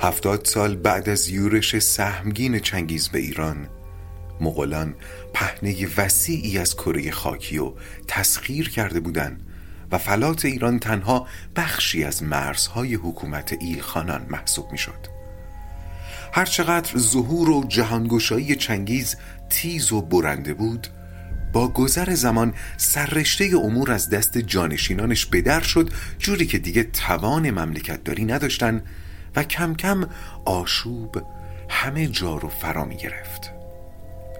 هفتاد سال بعد از یورش سهمگین چنگیز به ایران مغولان پهنه وسیعی از کره خاکی و تسخیر کرده بودند و فلات ایران تنها بخشی از مرزهای حکومت ایلخانان محسوب می شد هرچقدر ظهور و جهانگشایی چنگیز تیز و برنده بود با گذر زمان سررشته امور از دست جانشینانش بدر شد جوری که دیگه توان مملکت داری نداشتن و کم کم آشوب همه جا رو فرا می گرفت.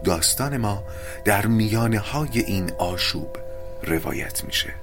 داستان ما در میانه های این آشوب روایت میشه.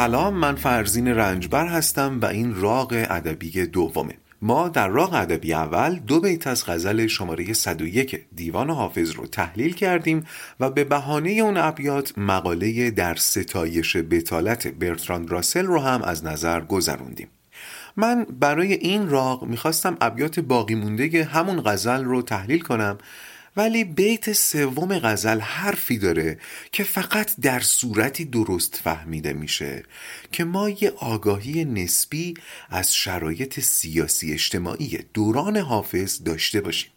سلام من فرزین رنجبر هستم و این راق ادبی دومه. ما در راق ادبی اول دو بیت از غزل شماره 101 دیوان حافظ رو تحلیل کردیم و به بهانه اون ابیات مقاله در ستایش بتالت برتراند راسل رو هم از نظر گذروندیم. من برای این راق می‌خواستم ابیات باقی مونده همون غزل رو تحلیل کنم ولی بیت سوم غزل حرفی داره که فقط در صورتی درست فهمیده میشه که ما یه آگاهی نسبی از شرایط سیاسی اجتماعی دوران حافظ داشته باشیم.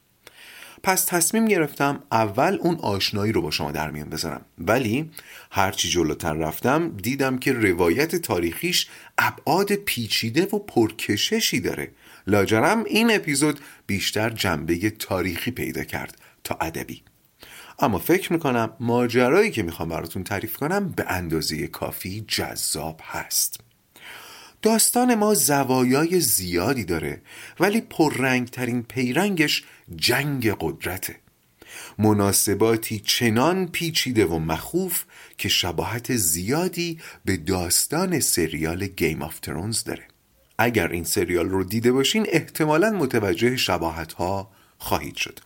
پس تصمیم گرفتم اول اون آشنایی رو با شما در میان بذارم. ولی هرچی جلوتر رفتم دیدم که روایت تاریخیش ابعاد پیچیده و پرکششی داره. لاجرم این اپیزود بیشتر جنبه تاریخی پیدا کرد. تا ادبی. اما فکر می‌کنم ماجرایی که می‌خوام براتون تعریف کنم به اندازه کافی جذاب هست. داستان ما زوایای زیادی داره ولی پررنگترین پیرنگش جنگ قدرته. مناسباتی چنان پیچیده و مخوف که شباهت زیادی به داستان سریال Game of Thrones داره. اگر این سریال رو دیده باشین احتمالا متوجه شباهت ها خواهید شد.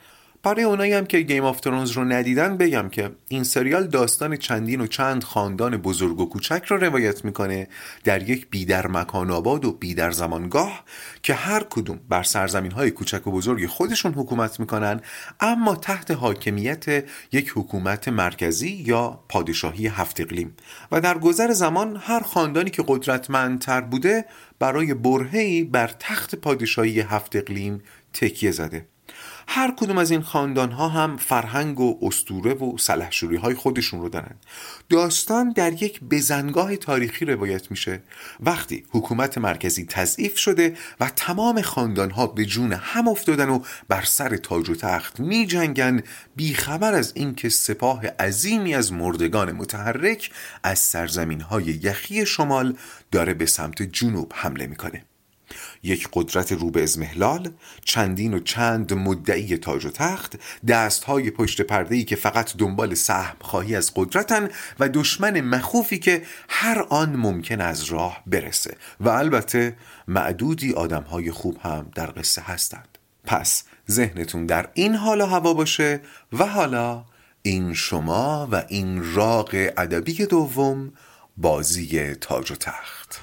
برای اونایی هم که گیم آف ترونز رو ندیدن بگم که این سریال داستان چندین و چند خاندان بزرگ و کوچک رو روایت می‌کنه در یک بیدر مکان آباد و بیدر زمانگاه که هر کدوم بر سرزمین های کوچک و بزرگ خودشون حکومت می‌کنن اما تحت حاکمیت یک حکومت مرکزی یا پادشاهی هفت اقلیم. و در گذر زمان هر خاندانی که قدرتمندتر بوده برای برهی بر تخت پادشاهی هفت اقلیم تکیه زده. هر کدوم از این خاندان ها هم فرهنگ و استوره و سلحشوری های خودشون رو دارن. داستان در یک بزنگاه تاریخی روایت میشه. وقتی حکومت مرکزی تضعیف شده و تمام خاندان ها به جون هم افتادن و بر سر تاج و تخت می جنگن بیخبر از اینکه سپاه عظیمی از مردگان متحرک از سرزمین های یخی شمال داره به سمت جنوب حمله می‌کنه. یک قدرت رو به ازمهلال چندین و چند مدعی تاج و تخت دست های پشت پرده که فقط دنبال سهم خواهی از قدرتن و دشمن مخوفی که هر آن ممکن از راه برسه. و البته معدودی آدم های خوب هم در قصه هستند. پس ذهنتون در این حال هوا باشه و حالا این شما و این راق ادبی دوم بازی تاج و تخت.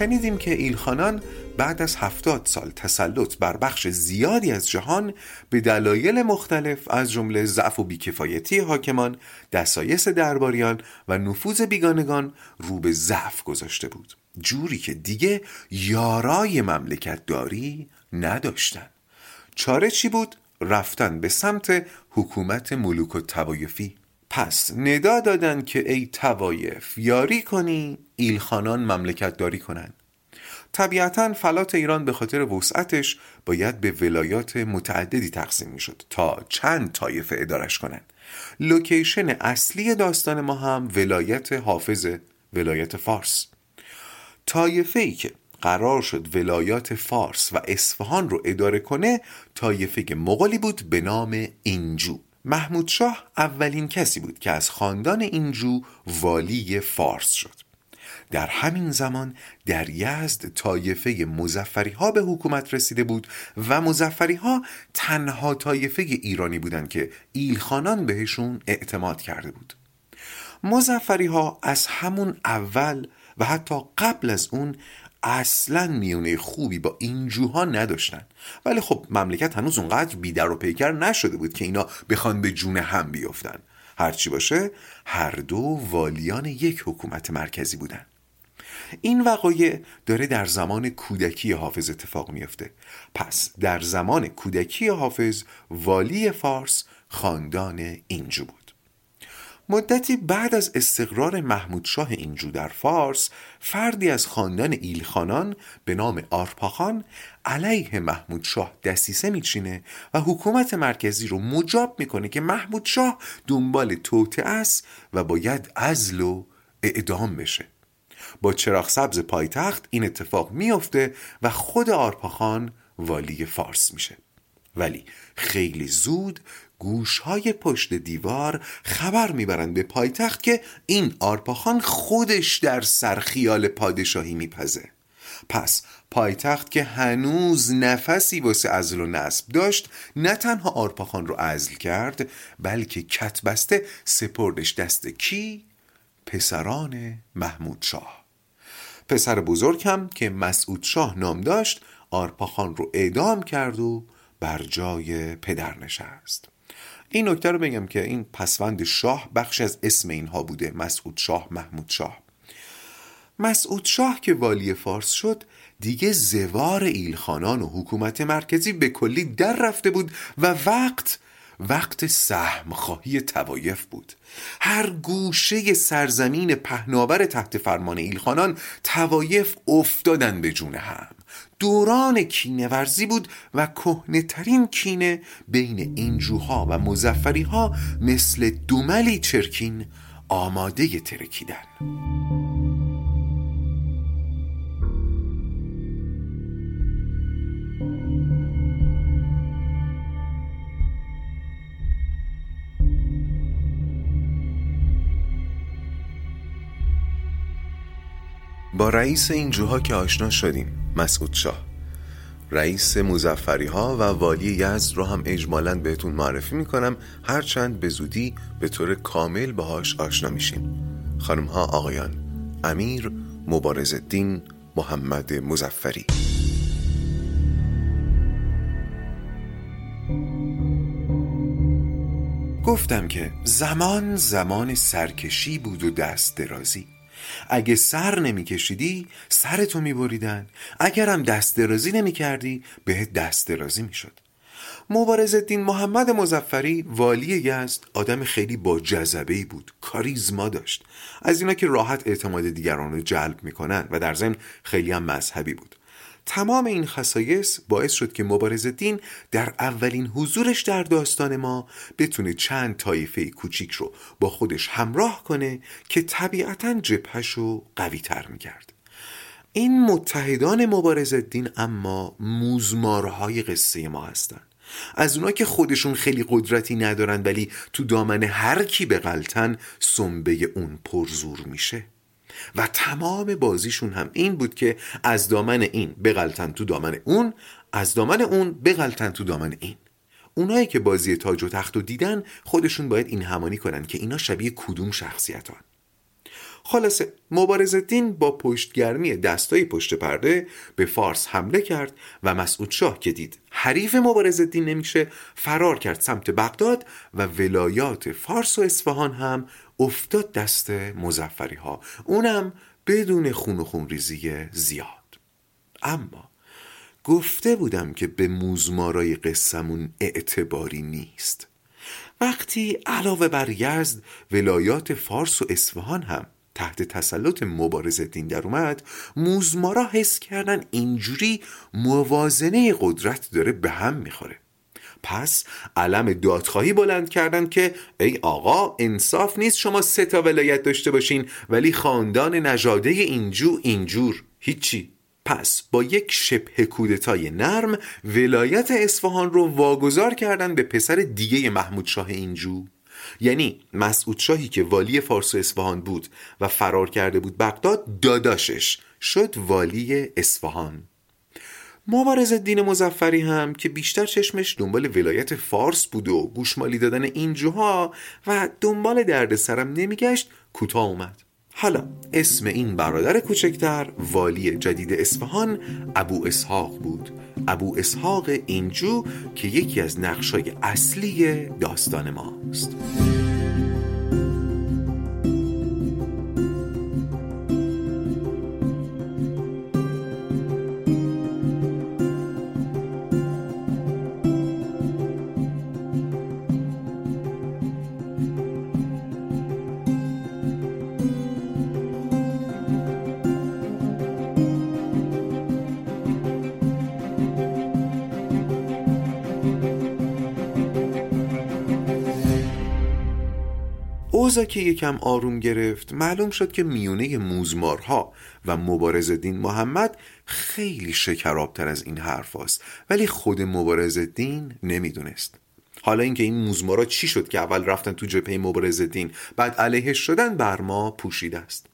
شنیدیم که ایلخانان بعد از هفتاد سال تسلط بر بخش زیادی از جهان به دلایل مختلف از جمله ضعف و بیکفایتی حاکمان، دسایس درباریان و نفوذ بیگانگان رو به ضعف گذاشته بود. جوری که دیگه یارای مملکت داری نداشتن. چاره چی بود؟ رفتن به سمت حکومت ملوک و توایفی پس ندا دادن که ای توایف یاری کنی ایلخانان مملکت داری کنن. طبیعتا فلات ایران به خاطر وسعتش باید به ولایات متعددی تقسیم می شد تا چند طایفه ادارش کنند. لوکیشن اصلی داستان ما هم ولایت حافظ ولایت فارس. طایفه ای که قرار شد ولایات فارس و اصفهان رو اداره کنه طایفه مغولی بود به نام اینجو. محمود شاه اولین کسی بود که از خاندان اینجو والی فارس شد. در همین زمان در یزد طایفه مزفری ها به حکومت رسیده بود و مزفری ها تنها طایفه ایرانی بودند که ایلخانان بهشون اعتماد کرده بود. مزفری ها از همون اول و حتی قبل از اون اصلا میونه خوبی با اینجوها نداشتن. ولی خب مملکت هنوز اونقدر بیدر و پیکر نشده بود که اینا بخوان به جون هم بیفتن. هرچی باشه هر دو والیان یک حکومت مرکزی بودن. این وقایع داره در زمان کودکی حافظ اتفاق میفته پس در زمان کودکی حافظ والی فارس خاندان اینجو بود. مدتی بعد از استقرار محمود شاه اینجو در فارس فردی از خاندان ایلخانان به نام آرپاخان علیه محمود شاه دسیسه میچینه و حکومت مرکزی رو مجاب می‌کنه که محمود شاه دنبال توته است و باید ازل و اعدام بشه. با چراغ سبز پایتخت این اتفاق میافته و خود آرپاخان والی فارس میشه. ولی خیلی زود گوشهای پشت دیوار خبر می‌برند به پایتخت که این آرپاخان خودش در سرخیال پادشاهی میپزه. پس پایتخت که هنوز نفسی واسه ازل و نصب داشت نه تنها آرپاخان رو ازل کرد بلکه کتبسته سپردش دست کی؟ پسران محمود شاه. پسر بزرگ هم که مسعود شاه نام داشت آرپاخان رو اعدام کرد و بر جای پدر نشست. این نکته رو بگم که این پسوند شاه بخش از اسم اینها بوده مسعود شاه محمود شاه. مسعود شاه که والی فارس شد دیگه زوار ایلخانان و حکومت مرکزی به کلی در رفته بود و وقت وقت سهم خواهی توایف بود. هر گوشه سرزمین پهناور تحت فرمان ایلخانان توایف افتادن به جون هم. دوران کینه ورزی بود و کهنه ترین کینه بین اینجوها و مزفری ها مثل دوملی چرکین آماده ترکیدن. با رئیس این جوها که آشنا شدیم مسعود شاه. رئیس مزفری ها و والی یزد رو هم اجمالا بهتون معرفی می‌کنم. هرچند به زودی به طور کامل باهاش آشنا میشیم. خانم ها آقایان امیر مبارز الدین محمد مزفری گفتم که زمان زمان سرکشی بود و دست درازی. اگه سر نمیکشیدی سرتو میبریدن. اگرم دست درازی نمی‌کردی بهت دست درازی می‌شد. مبارز الدین محمد مزفری والی یزد آدم خیلی با جذبه بود کاریزما داشت. از اینا که راحت اعتماد دیگران رو جلب می‌کنن و در ضمن خیلی هم مذهبی بود. تمام این خصایص باعث شد که مبارز دین در اولین حضورش در داستان ما بتونه چند طایفه کوچیک رو با خودش همراه کنه که طبیعتا جبهش رو قوی تر می‌کرد. این متحدان مبارز دین اما موزمارهای قصه ما هستن. از اونا که خودشون خیلی قدرتی ندارن ولی تو دامن هر کی بغلتن سنبه اون پرزور میشه. و تمام بازیشون هم این بود که از دامن این بغلتن تو دامن اون از دامن اون بغلتن تو دامن این. اونایی که بازی تاج و تخت رو دیدن خودشون باید این همانی کنن که اینا شبیه کدوم شخصیتان. خلاصه مبارز دین با پشتگرمی دستای پشت پرده به فارس حمله کرد و مسعود شاه که دید حریف مبارز دین نمیشه فرار کرد سمت بغداد و ولایات فارس و اصفهان هم افتاد دست مزفری ها اونم بدون خون و خون ریزی زیاد. اما گفته بودم که به موزمارای قصمون اعتباری نیست. وقتی علاوه بر یزد ولایات فارس و اصفهان هم تحت تسلط مبارز دین در اومد موزمارا حس کردن اینجوری موازنه قدرت داره به هم می‌خوره. پس علم دادخواهی بلند کردن که ای آقا انصاف نیست شما سه تا ولایت داشته باشین ولی خاندان نژاده اینجو اینجور. هیچی. پس با یک شبه کودتای نرم ولایت اصفهان رو واگذار کردن به پسر دیگه محمود شاه اینجو. یعنی مسعود شاهی که والی فارس و اصفهان بود و فرار کرده بود بغداد داداشش شد والی اصفهان. مبارز دین مزفری هم که بیشتر چشمش دنبال ولایت فارس بود و گوشمالی دادن اینجوها و دنبال دردسرم نمیگشت کوتاه اومد. حالا اسم این برادر کوچکتر والی جدید اصفهان ابو اسحاق بود. ابو اسحاق اینجو که یکی از نقشای اصلی داستان ماست. اوزا که یکم آروم گرفت معلوم شد که میونه موزمارها و مبارز دین محمد خیلی شکرابتر از این حرف هست. ولی خود مبارز دین نمی‌دونست حالا اینکه این موزمارا چی شد که اول رفتن تو جبهه مبارز دین بعد علیه شدن بر ما پوشیده است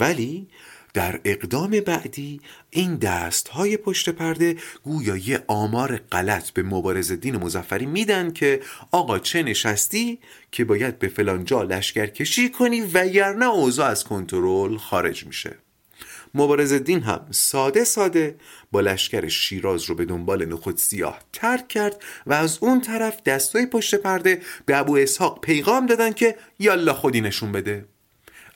ولی در اقدام بعدی این دست های پشت پرده گویا یه آمار غلط به مبارز دین مزفری میدن که آقا چه نشستی که باید به فلانجا لشکر کشی کنی وگرنه اوضاع از کنترل خارج میشه. مبارز دین هم ساده ساده با لشکر شیراز رو به دنبال نخود سیاه ترک کرد و از اون طرف دستای پشت پرده به ابو اسحاق پیغام دادن که یالا خودی نشون بده.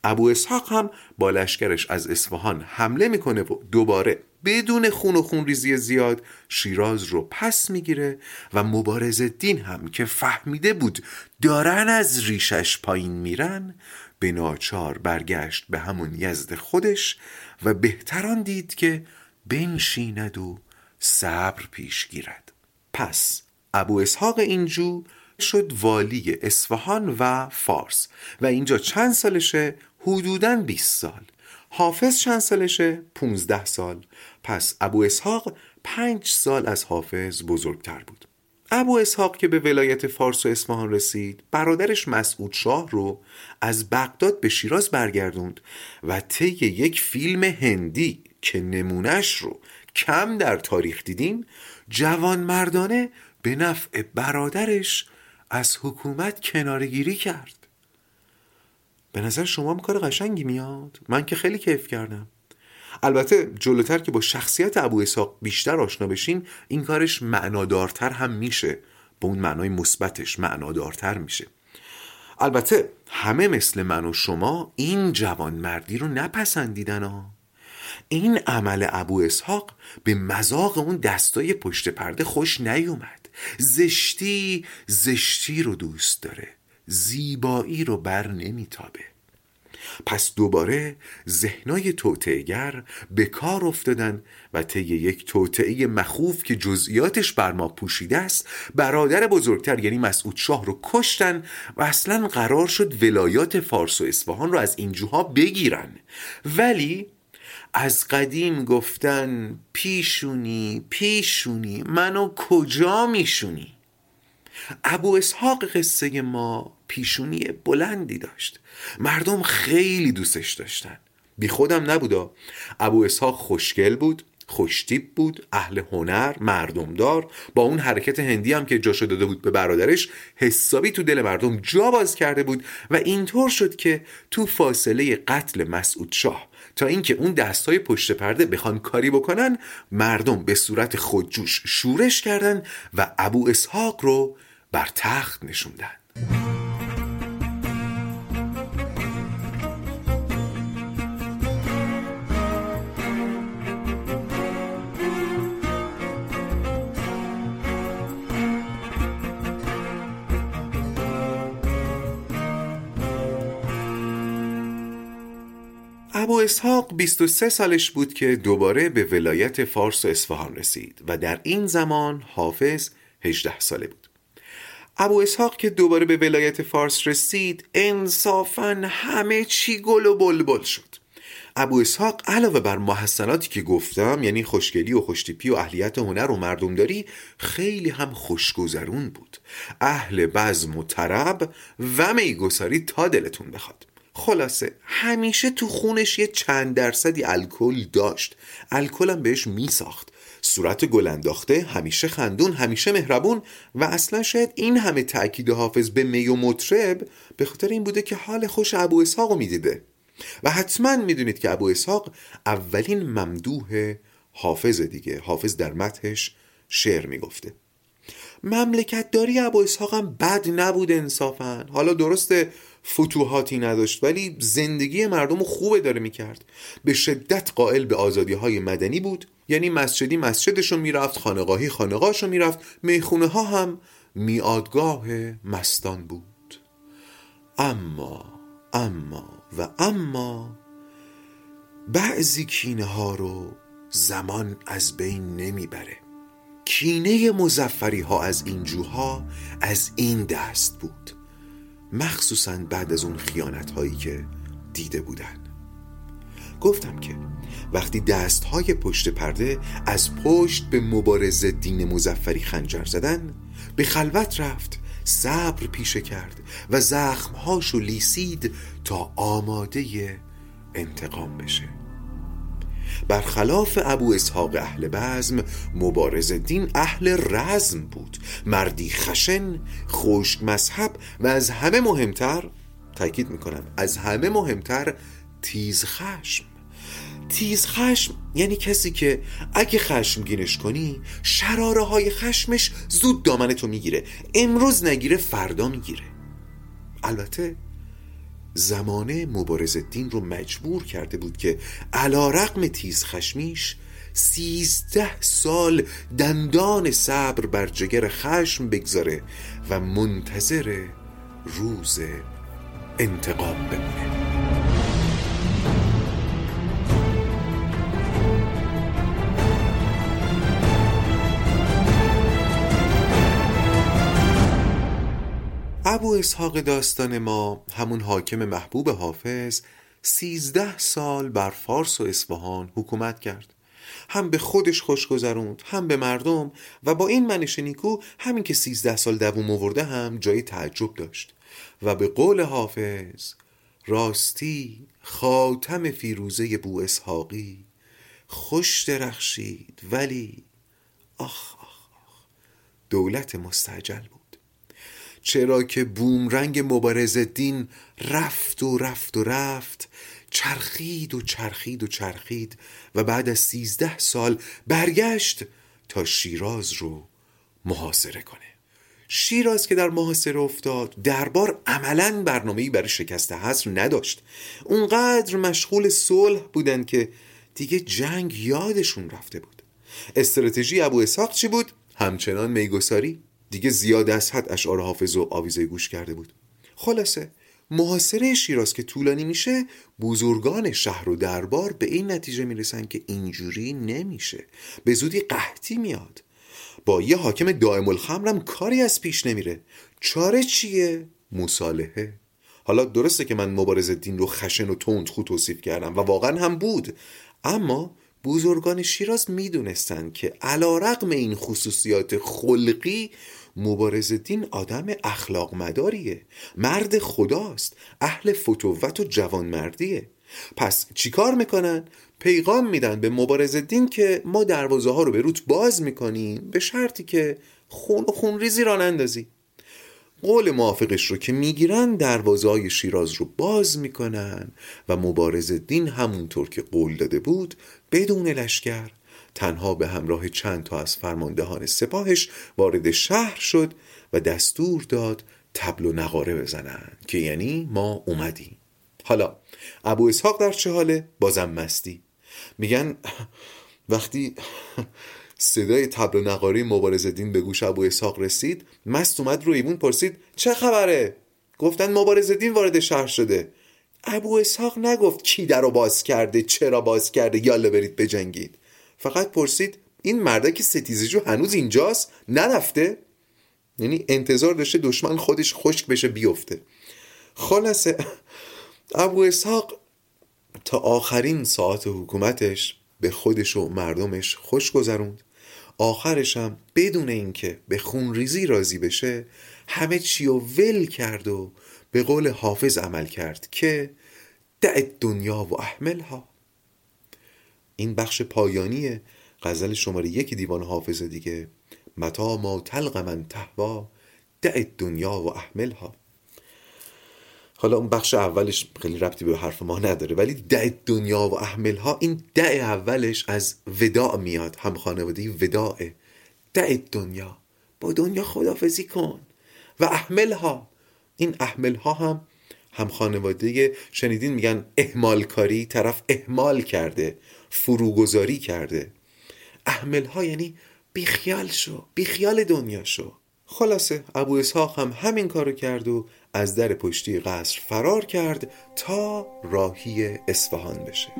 ابو اسحاق هم با لشکرش از اصفهان حمله می‌کنه و دوباره بدون خون و خون ریزی زیاد شیراز رو پس می‌گیره و مبارز دین هم که فهمیده بود دارن از ریشش پایین میرن به ناچار برگشت به همون یزد خودش و بهتران دید که بنشیند و صبر پیش گیرد. پس ابو اسحاق اینجو شد والی اصفهان و فارس و اینجا چند سالشه؟ حدوداً 20 سال. حافظ چند سالشه؟ 15 سال. پس ابو اسحاق 5 سال از حافظ بزرگتر بود. ابو اسحاق که به ولایت فارس و اصفهان رسید برادرش مسعود شاه رو از بغداد به شیراز برگردوند و طی یک فیلم هندی که نمونش رو کم در تاریخ دیدیم جوان مردانه به نفع برادرش از حکومت کنارگیری کرد. به نظر شما هم کار قشنگی میاد؟ من که خیلی کیف کردم. البته جلوتر که با شخصیت ابو اسحاق بیشتر آشنا بشیم این کارش معنادارتر هم میشه. با اون معنای مثبتش معنادارتر میشه. البته همه مثل من و شما این جوان مردی رو نپسندیدن ها. این عمل ابو اسحاق به مذاق اون دستای پشت پرده خوش نیومد. زشتی زشتی رو دوست داره. زیبایی رو بر نمیتابه. پس دوباره ذهنای توتعگر به کار افتادن و طی یک توطعه مخوف که جزئیاتش بر ما پوشیده است برادر بزرگتر یعنی مسعود شاه رو کشتن و اصلا قرار شد ولایات فارس و اصفهان رو از اینجوها بگیرن. ولی از قدیم گفتن پیشونی پیشونی منو کجا میشونی؟ ابو اسحاق قصه ما پیشونی بلندی داشت. مردم خیلی دوستش داشتن. بی خودم نبودا. ابو اسحاق خوشگل بود خوشتیب بود اهل هنر مردمدار. با اون حرکت هندی هم که جاشو داده بود به برادرش حسابی تو دل مردم جا باز کرده بود و اینطور شد که تو فاصله قتل مسعود شاه تا اینکه اون دستای پشت پرده بخوان کاری بکنن مردم به صورت خودجوش شورش کردن و ابو اسحاق رو بر تخت نشوندن. اسحاق 23 سالش بود که دوباره به ولایت فارس و اصفهان رسید و در این زمان حافظ 18 ساله بود. ابو اسحاق که دوباره به ولایت فارس رسید انصافا همه چی گل و بلبل شد. ابو اسحاق علاوه بر محسناتی که گفتم یعنی خوشگلی و خوشتیپی و اهلیت هنر و مردمداری خیلی هم خوشگذرون بود. اهل بزم و طرب و میگساری تا دلتون بخواد. خلاصه همیشه تو خونش یه چند درصدی الکل داشت. الکلم بهش میساخت. صورت گل انداخته همیشه خندون همیشه مهربون و اصلا شاید این همه تأکید حافظ به می و مطرب به خاطر این بوده که حال خوش ابو اسحاق می‌دیده. و حتما می‌دونید که ابو اسحاق اولین ممدوح حافظ دیگه. حافظ در متحش شعر می‌گفته. مملکت داری ابو اسحاق هم بد نبود انصافا. حالا درسته فتوحاتی نداشت ولی زندگی مردم خوبه داره می‌کرد. به شدت قائل به آزادی های مدنی بود. یعنی مسجدی مسجدشو می‌رفت خانقاهی خانقاهشو می‌رفت. می‌خونه ها هم میادگاه مستان بود. اما اما و اما بعضی کینه ها رو زمان از بین نمی‌بره. کینه مزفری ها از این جوها از این دست بود. مخصوصا بعد از اون خیانت هایی که دیده بودن. گفتم که وقتی دست های پشت پرده از پشت به مبارز دین مزفری خنجر زدن به خلوت رفت صبر پیشه کرد و زخمهاشو لیسید تا آماده انتقام بشه. برخلاف ابو اسحاق اهل بزم مبارز دین اهل رزم بود. مردی خشن خشک مذهب و از همه مهمتر تاکید می‌کنم از همه مهمتر تیز خشم. تیز خشم یعنی کسی که اگه خشمگینش کنی شراره های خشمش زود دامنتو می‌گیره. امروز نگیره فردا می‌گیره. البته زمانه مبارز دین رو مجبور کرده بود که علا رقم تیز خشمیش سیزده سال دندان صبر بر جگر خشم بگذاره و منتظر روز انتقام بمونه. ابو اسحاق داستان ما همون حاکم محبوب حافظ سیزده سال بر فارس و اصفهان حکومت کرد. هم به خودش خوش گذروند هم به مردم و با این منش نیکو همین که سیزده سال دووم آورده هم جای تعجب داشت. و به قول حافظ راستی خاتم فیروزه بو اسحاقی خوش درخشید ولی آخ آخ آخ دولت مستعجل بود. چرا که بومرنگ مبارز دین رفت و رفت و رفت چرخید و چرخید و چرخید و بعد از سیزده سال برگشت تا شیراز رو محاصره کنه. شیراز که در محاصره افتاد دربار عملا برنامه‌ای برای شکست حصر نداشت. اونقدر مشغول صلح بودن که دیگه جنگ یادشون رفته بود. استراتژی ابو اسحاق چی بود؟ همچنان میگساری. دیگه زیاد از حد اشعار حافظ و آویزه گوش کرده بود. خلاصه محاصره شیراز که طولانی میشه بزرگان شهر و دربار به این نتیجه می‌رسن که اینجوری نمیشه. به زودی قحطی میاد. با یه حاکم دائم الخمرم کاری از پیش نمیره. چاره چیه؟ مصالحه. حالا درسته که من مبارز دین رو خشن و تند خود توصیف کردم و واقعا هم بود. اما بزرگان شیراز می‌دونستند که علا رقم این خصوصیات خلقی مبارز دین آدم اخلاق مداریه مرد خداست اهل فتوت و جوانمردیه. پس چیکار می‌کنن؟ پیغام میدن به مبارز دین که ما دروازه ها رو به روت باز می‌کنیم به شرطی که خون و خون ریزی را نندازی. قول موافقش رو که می‌گیرن دروازه های شیراز رو باز می‌کنن و مبارز دین همونطور که قول داده بود بدون لشکر. تنها به همراه چند تا از فرماندهان سپاهش وارد شهر شد و دستور داد تبل و نقاره بزنن که یعنی ما اومدیم. حالا ابو اسحاق در چه حاله؟ بازم مستی. میگن وقتی صدای تبل و نقاره مبارز دین به گوش ابو اسحاق رسید. مست اومد رو ایمون پرسید چه خبره؟ گفتن مبارز دین وارد شهر شده. ابو اسحاق نگفت کی در رو باز کرده چرا باز کرده یالا برید بجنگید. فقط پرسید این مردک ستیزجو هنوز اینجاست؟ نرفته؟ یعنی انتظار داشته دشمن خودش خشک بشه بیفته. خلاصه ابو اسحاق تا آخرین ساعت حکومتش به خودش و مردمش خوش گذروند. آخرش هم بدون اینکه به خونریزی راضی بشه همه چی و ول کرد و به قول حافظ عمل کرد که دع دنیا و احملها. این بخش پایانی غزل شماره یک دیوان حافظ دیگه. متا ما تلق من تهوا دع دنیا و احملها. حالا اون بخش اولش خیلی ربطی به حرف ما نداره ولی دع دنیا و احملها این دع اولش از وداع میاد. هم خانواده وداعه. دع دنیا. با دنیا خدافزی کن. و احملها. این احملها هم هم خانواده شنیدین میگن احمال کاری طرف احمال کرده فروگذاری کرده. احملها یعنی بیخیال شو بیخیال دنیا شو. خلاصه ابو اسحاق هم همین کارو کرد و از در پشتی قصر فرار کرد تا راهی اصفهان بشه.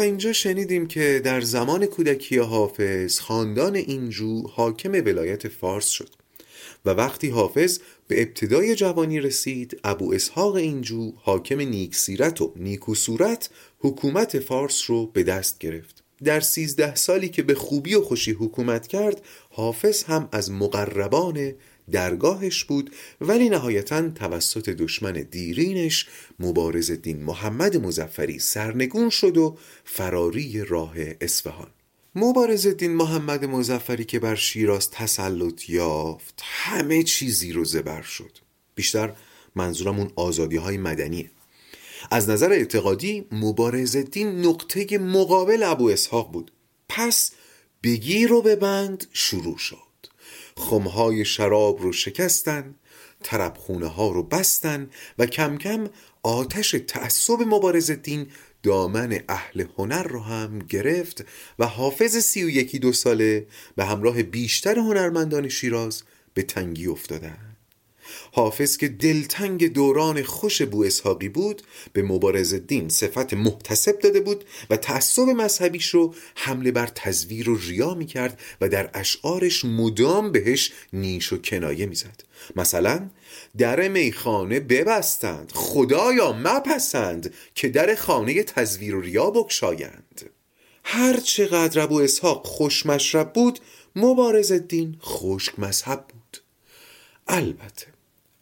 اینجا شنیدیم که در زمان کودکی حافظ خاندان اینجو حاکم ولایت فارس شد و وقتی حافظ به ابتدای جوانی رسید ابو اسحاق اینجو حاکم نیک سیرت و نیکو صورت حکومت فارس رو به دست گرفت. در سیزده سالی که به خوبی و خوشی حکومت کرد حافظ هم از مقربان درگاهش بود ولی نهایتا توسط دشمن دیرینش مبارز دین محمد مزفری سرنگون شد و فراری راه اصفهان. مبارز دین محمد مزفری که بر شیراز تسلط یافت همه چیزی رو زبر شد. بیشتر منظورمون آزادی های مدنیه. از نظر اعتقادی مبارز دین نقطه مقابل ابو اسحاق بود. پس بگیر و ببند شروع شد. خمهای شراب رو شکستن طربخونه ها رو بستن و کم کم آتش تعصب مبارز دین دامن اهل هنر رو هم گرفت و حافظ سی و یکی دو ساله به همراه بیشتر هنرمندان شیراز به تنگی افتادن. حافظ که دلتنگ دوران خوش بو اسحاقی بود به مبارز دین صفت محتسب داده بود و تعصب مذهبیش رو حمله بر تزویر و ریا می کرد و در اشعارش مدام بهش نیش و کنایه می‌زد. مثلا در میخانه ببستند خدایا مپسند که در خانه تزویر و ریا بکشایند. هر چقدر ابو اسحاق خوش مشرب بود مبارز الدین خشک مذهب بود. البته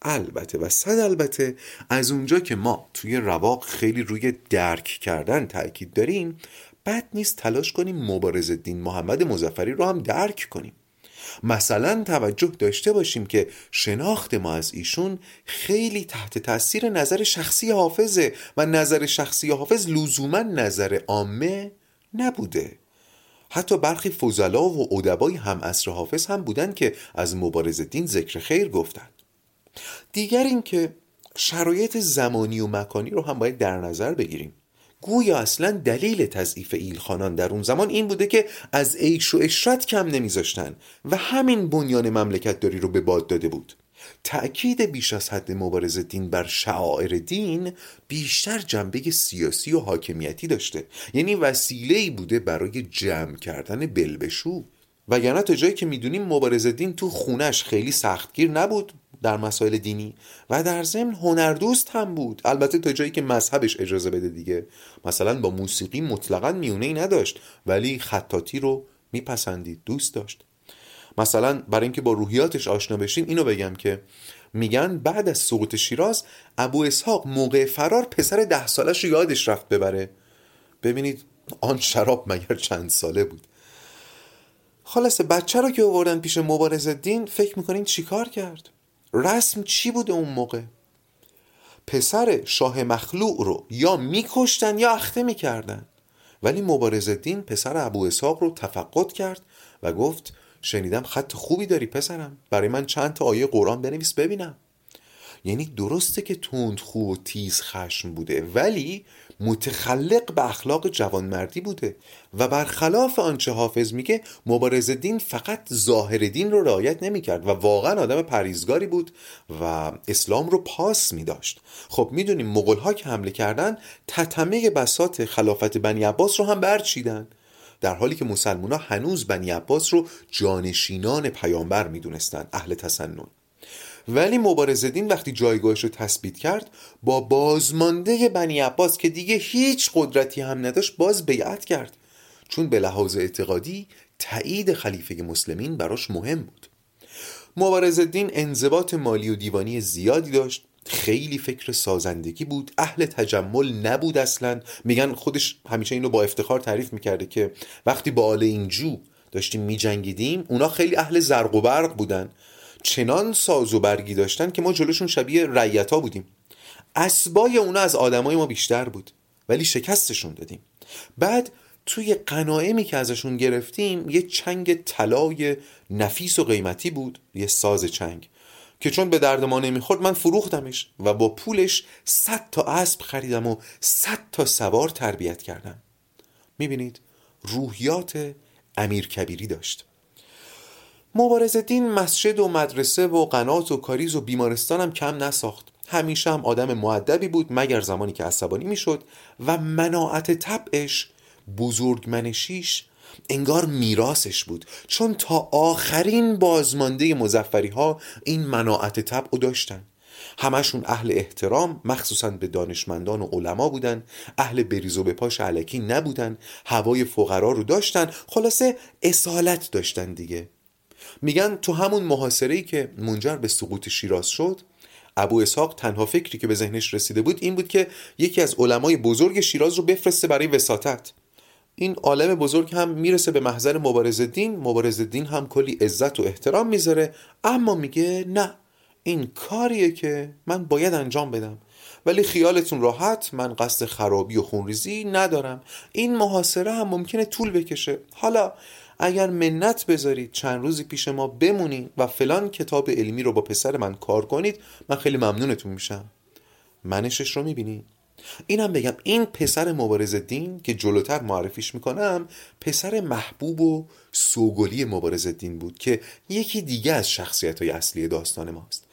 البته و صد البته از اونجا که ما توی رواق خیلی روی درک کردن تاکید داریم بد نیست تلاش کنیم مبارز الدین محمد مزفری رو هم درک کنیم. مثلا توجه داشته باشیم که شناخت ما از ایشون خیلی تحت تاثیر نظر شخصی حافظه و نظر شخصی حافظ لزوما نظر عامه نبوده. حتی برخی فضلا و ادبای هم اصر حافظ هم بودند که از مبارز دین ذکر خیر گفتند دیگر اینکه شرایط زمانی و مکانی رو هم باید در نظر بگیریم. گویا اصلا دلیل تضعیف ایلخانان در اون زمان این بوده که از عیش و اشرت کم نمیذاشتن و همین بنیان مملکت داری رو به باد داده بود. تأکید بیش از حد مبارز دین بر شعائر دین بیشتر جنبه سیاسی و حاکمیتی داشته. یعنی وسیله بوده برای جمع کردن بلبشو. و یعنی تا جایی که می‌دونیم مبارز دین تو خونش خیلی سختگیر نبود. در مسائل دینی و در ضمن هنردوست هم بود. البته تا جایی که مذهبش اجازه بده دیگه. مثلا با موسیقی مطلقا میونه ای نداشت ولی خطاتی رو میپسندید دوست داشت. مثلا برای اینکه با روحیاتش آشنا بشیم اینو بگم که میگن بعد از سقوط شیراز ابو اسحاق موقع فرار پسر ده سالش رو یادش رفت ببره. ببینید آن شراب مگر چند ساله بود. خلاصه بچه رو که آوردن پیش مبارز دین فکر می‌کنین چیکار کرد؟ رسم چی بوده اون موقع؟ پسر شاه مخلوع رو یا میکشتن یا اخته می‌کردن. ولی مبارز دین پسر ابو اسحاق رو تفقد کرد و گفت شنیدم خط خوبی داری پسرم. برای من چند تا آیه قرآن بنویس ببینم. یعنی درسته که تند خوب و تیز خشم بوده ولی متخلق به اخلاق جوانمردی بوده و برخلاف آنچه حافظ میگه مبارز دین فقط ظاهر دین رو رعایت نمی‌کرد و واقعا آدم پریزگاری بود و اسلام رو پاس میداشت. خب می‌دونیم مغول ها که حمله کردن تتمه بسات خلافت بنی عباس رو هم برچیدن. در حالی که مسلمان ها هنوز بنی عباس رو جانشینان پیامبر می‌دونستند اهل تسنن. ولی مبارزدین وقتی جایگاهش رو تثبیت کرد با بازمانده بنی عباس که دیگه هیچ قدرتی هم نداشت باز بیعت کرد. چون به لحاظ اعتقادی تایید خلیفه مسلمین براش مهم بود. مبارزدین انضباط مالی و دیوانی زیادی داشت. خیلی فکر سازندگی بود. اهل تجمل نبود اصلا. میگن خودش همیشه اینو با افتخار تعریف می‌کرده که وقتی با آل اینجو داشتیم میجنگیدیم اونا خیلی اهل زرق و برق بودن. چنان ساز و برگی داشتن که ما جلوشون شبیه ریتا بودیم. اسبای اونا از آدمای ما بیشتر بود ولی شکستشون دادیم. بعد توی قناعمی که ازشون گرفتیم یه چنگ طلای نفیس و قیمتی بود یه ساز چنگ که چون به درد ما نمی‌خورد من فروختمش و با پولش صد تا اسب خریدم و صد تا سوار تربیت کردم. می‌بینید روحیات امیر کبیری داشت. مبارز دین مسجد و مدرسه و قنات و کاریز و بیمارستان هم کم نساخت. همیشه هم آدم معدبی بود مگر زمانی که عصبانی می‌شد و مناعت طبعش بزرگمنشیش انگار میراسش بود. چون تا آخرین بازمانده مزفری ها این مناعت طبع داشتن. همشون اهل احترام مخصوصا به دانشمندان و علما بودن. اهل بریز و به پاش علکی نبودن. هوای فقرا رو داشتن. خلاصه اصالت داشتن دیگه. میگن تو همون محاصره که منجر به سقوط شیراز شد ابو اسحاق تنها فکری که به ذهنش رسیده بود این بود که یکی از علمای بزرگ شیراز رو بفرسته برای وساطت. این عالم بزرگ هم می‌رسه به محضر مبارز دین مبارز دین هم کلی عزت و احترام می‌ذاره اما میگه نه این کاریه که من باید انجام بدم. ولی خیالتون راحت من قصد خرابی و خونریزی ندارم. این محاصره هم ممکنه طول بکشه. حالا اگر منت بذارید چند روزی پیش ما بمونید و فلان کتاب علمی رو با پسر من کار کنید من خیلی ممنونتون میشم. منشش رو می‌بینید اینم بگم این پسر مبارز دین که جلوتر معرفیش می‌کنم پسر محبوب و سوگلی مبارز دین بود که یکی دیگه از شخصیت های اصلی داستان ماست.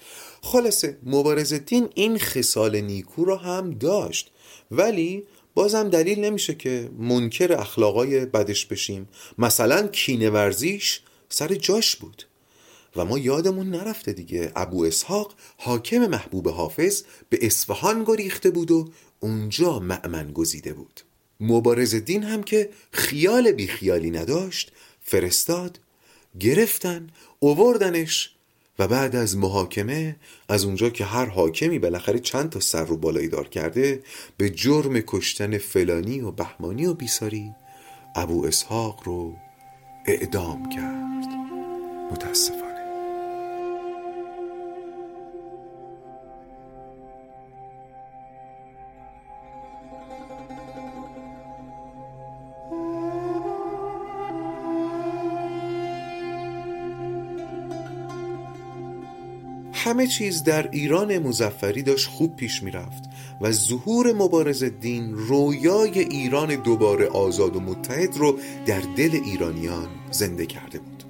خلاصه مبارز دین این خصال نیکو رو هم داشت ولی بازم دلیل نمیشه که منکر اخلاقای بدش بشیم. مثلا کینه ورزیش سر جاش بود. و ما یادمون نرفته دیگه. ابو اسحاق حاکم محبوب حافظ به اصفهان گریخته بود و اونجا معمن گزیده بود. مبارز دین هم که خیال بی خیالی نداشت فرستاد گرفتن اووردنش و بعد از محاکمه از اونجا که هر حاکمی بالاخره چند تا سر رو بالایی دار کرده به جرم کشتن فلانی و بهمانی و بیساری ابو اسحاق رو اعدام کرد. متاسفانه. همه چیز در ایران مزفری داشت خوب پیش می‌رفت و ظهور مبارز دین رویای ایران دوباره آزاد و متحد رو در دل ایرانیان زنده کرده بود.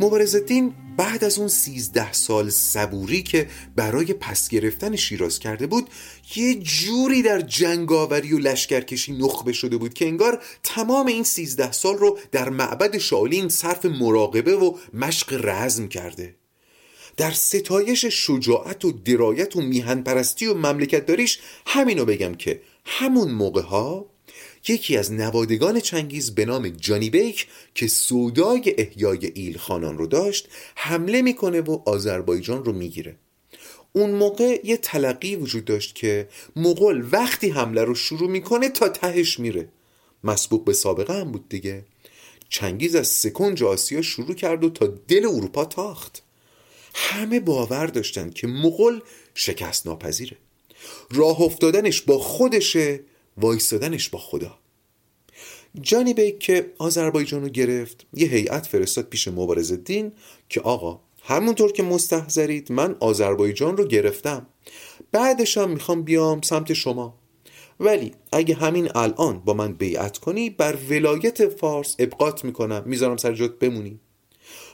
مبارز دین بعد از اون سیزده سال صبوری که برای پس گرفتن شیراز کرده بود یه جوری در جنگاوری و لشکرکشی نخبه شده بود که انگار تمام این سیزده سال رو در معبد شالین صرف مراقبه و مشق رزم کرده. در ستایش شجاعت و درایت و میهن پرستی و مملکت داریش همینو بگم که همون موقع ها یکی از نوادگان چنگیز به نام جانی بیک که سودای احیای ایل خانان رو داشت حمله می‌کنه و آذربایجان رو می‌گیره. اون موقع یه تلقی وجود داشت که مغول وقتی حمله رو شروع می‌کنه تا تهش میره. مسبوق به سابقه هم بود دیگه. چنگیز از سکنج آسیا شروع کرد و تا دل اروپا تاخت. همه باور داشتن که مغول شکست ناپذیره راه افتادنش با خودشه وایستادنش با خدا. جانی بیک که آذربایجان رو گرفت یه هیئت فرستاد پیش مبارز دین که آقا همونطور که مستحضرید من آذربایجان رو گرفتم. بعدش هم می‌خوام بیام سمت شما. ولی اگه همین الان با من بیعت کنی بر ولایت فارس ابقات می‌کنم. می‌ذارم سر جات بمونی.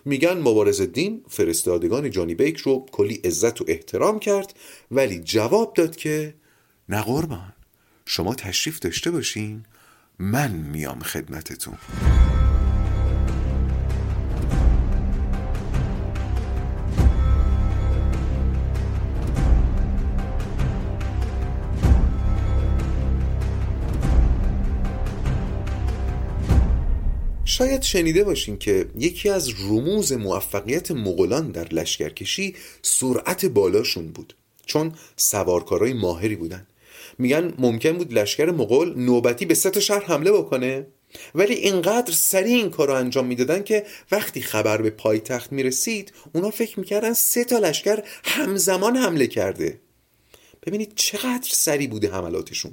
میگن مبارز دین فرستادگان جانی بیک رو کلی عزت و احترام کرد ولی جواب داد که نه قربان شما تشریف داشته باشین من میام خدمتتون. شاید شنیده باشین که یکی از رموز موفقیت مغولان در لشکرکشی سرعت بالاشون بود چون سوارکارای ماهری بودن. میگن ممکن بود لشکر مغول نوبتی به سه شهر حمله بکنه ولی اینقدر سریع این کار رو انجام می‌دادن که وقتی خبر به پایتخت می‌رسید اونا فکر می‌کردن سه تا لشکر همزمان حمله کرده. ببینید چقدر سریع بوده حملاتشون.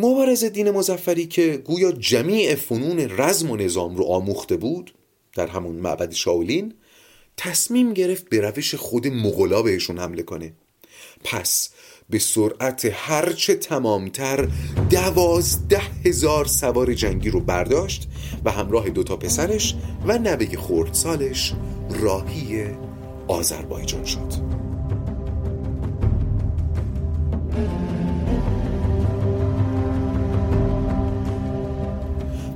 مبارز دین مزفری که گویا جمیع فنون رزم و نظام رو آموخته بود در همون معبد شاولین تصمیم گرفت به روش خود مغلا بهشون حمله کنه. پس به سرعت هرچه تمامتر دوازده هزار سوار جنگی رو برداشت و همراه دوتا پسرش و نبه خردسالش راهی آذربایجان شد.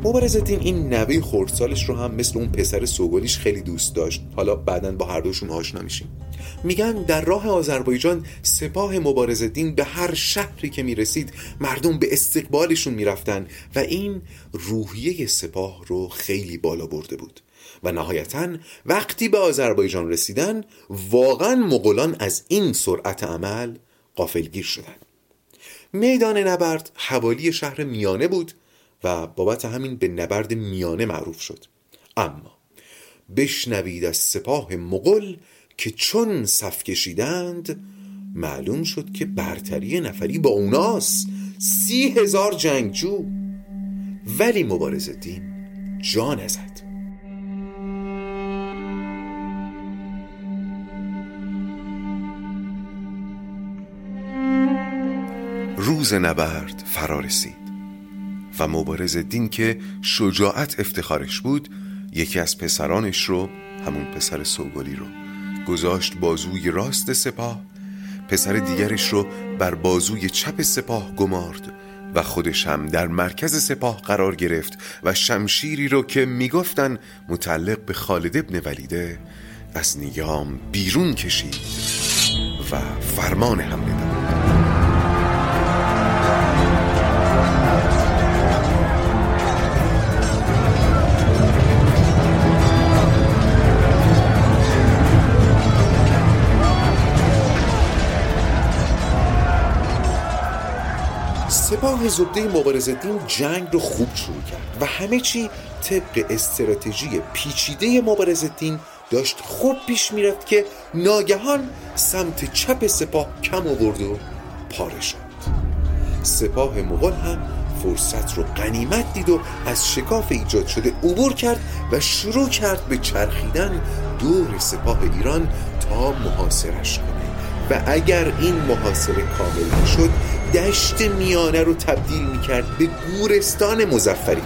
مبارز این نوه خردسالش رو هم مثل اون پسر سوگلیش خیلی دوست داشت. حالا بعدا با هر دوشون آشنا میشیم. میگن در راه آذربایجان سپاه مبارز دین به هر شهری که می‌رسید مردم به استقبالشون می‌رفتن و این روحیه سپاه رو خیلی بالا برده بود. و نهایتا وقتی به آذربایجان رسیدن واقعا مغولان از این سرعت عمل قافلگیر شدن. میدان نبرد حوالی شهر میانه بود و بابت همین به نبرد میانه معروف شد. اما بشنوید از سپاه مغل که چون صف کشیدند معلوم شد که برتری نفری با اوناست سی هزار جنگجو. ولی مبارز دین جان ازد. روز نبرد فرا رسید. مبارز دین که شجاعت افتخارش بود یکی از پسرانش رو همون پسر سوگلی رو گذاشت بازوی راست سپاه. پسر دیگرش رو بر بازوی چپ سپاه گمارد و خودش هم در مرکز سپاه قرار گرفت و شمشیری رو که می‌گفتن متعلق به خالد ابن ولیده از نیام بیرون کشید و فرمان حمله داد. شاه زبده مبارزدین جنگ رو خوب شروع کرد و همه چی طبق استراتژی پیچیده مبارزدین داشت خوب پیش می‌رفت که ناگهان سمت چپ سپاه کم آورد و پاره شد. سپاه مغول هم فرصت رو غنیمت دید و از شکاف ایجاد شده عبور کرد و شروع کرد به چرخیدن دور سپاه ایران تا محاصرش کنه. و اگر این محاصره کامل شد دشت میانه رو تبدیل می‌کرد به گورستان مزفری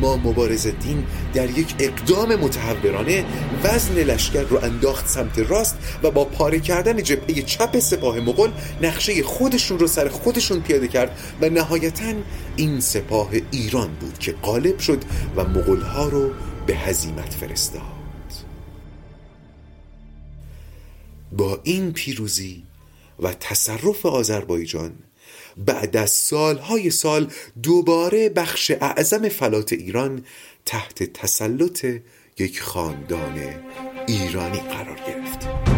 اما مبارز دین در یک اقدام متحورانه وزن لشکر رو انداخت سمت راست و با پاره کردن جبهه چپ سپاه مغول نقشه خودشون رو سر خودشون پیاده کرد و نهایتا این سپاه ایران بود که غالب شد و مغولها رو به هزیمت فرستاد. با این پیروزی و تصرف آذربایجان بعد از سالهای سال دوباره بخش اعظم فلات ایران تحت تسلط یک خاندان ایرانی قرار گرفت.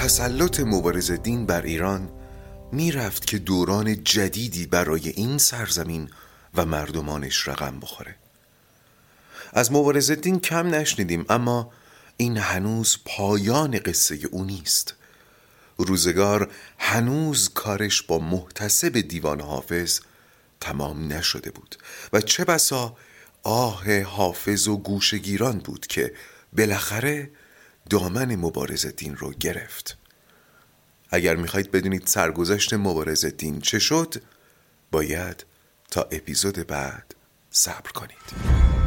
تسلط مبارز دین بر ایران می‌رفت که دوران جدیدی برای این سرزمین و مردمانش رقم بخوره. از مبارز دین کم نشنیدیم اما این هنوز پایان قصه او نیست. روزگار هنوز کارش با محتسب دیوان حافظ تمام نشده بود و چه بسا آه حافظ و گوشگیران بود که بالاخره دامن مبارز دین رو گرفت. اگر می‌خواید بدونید سرگذشت مبارز دین چه شد باید تا اپیزود بعد صبر کنید.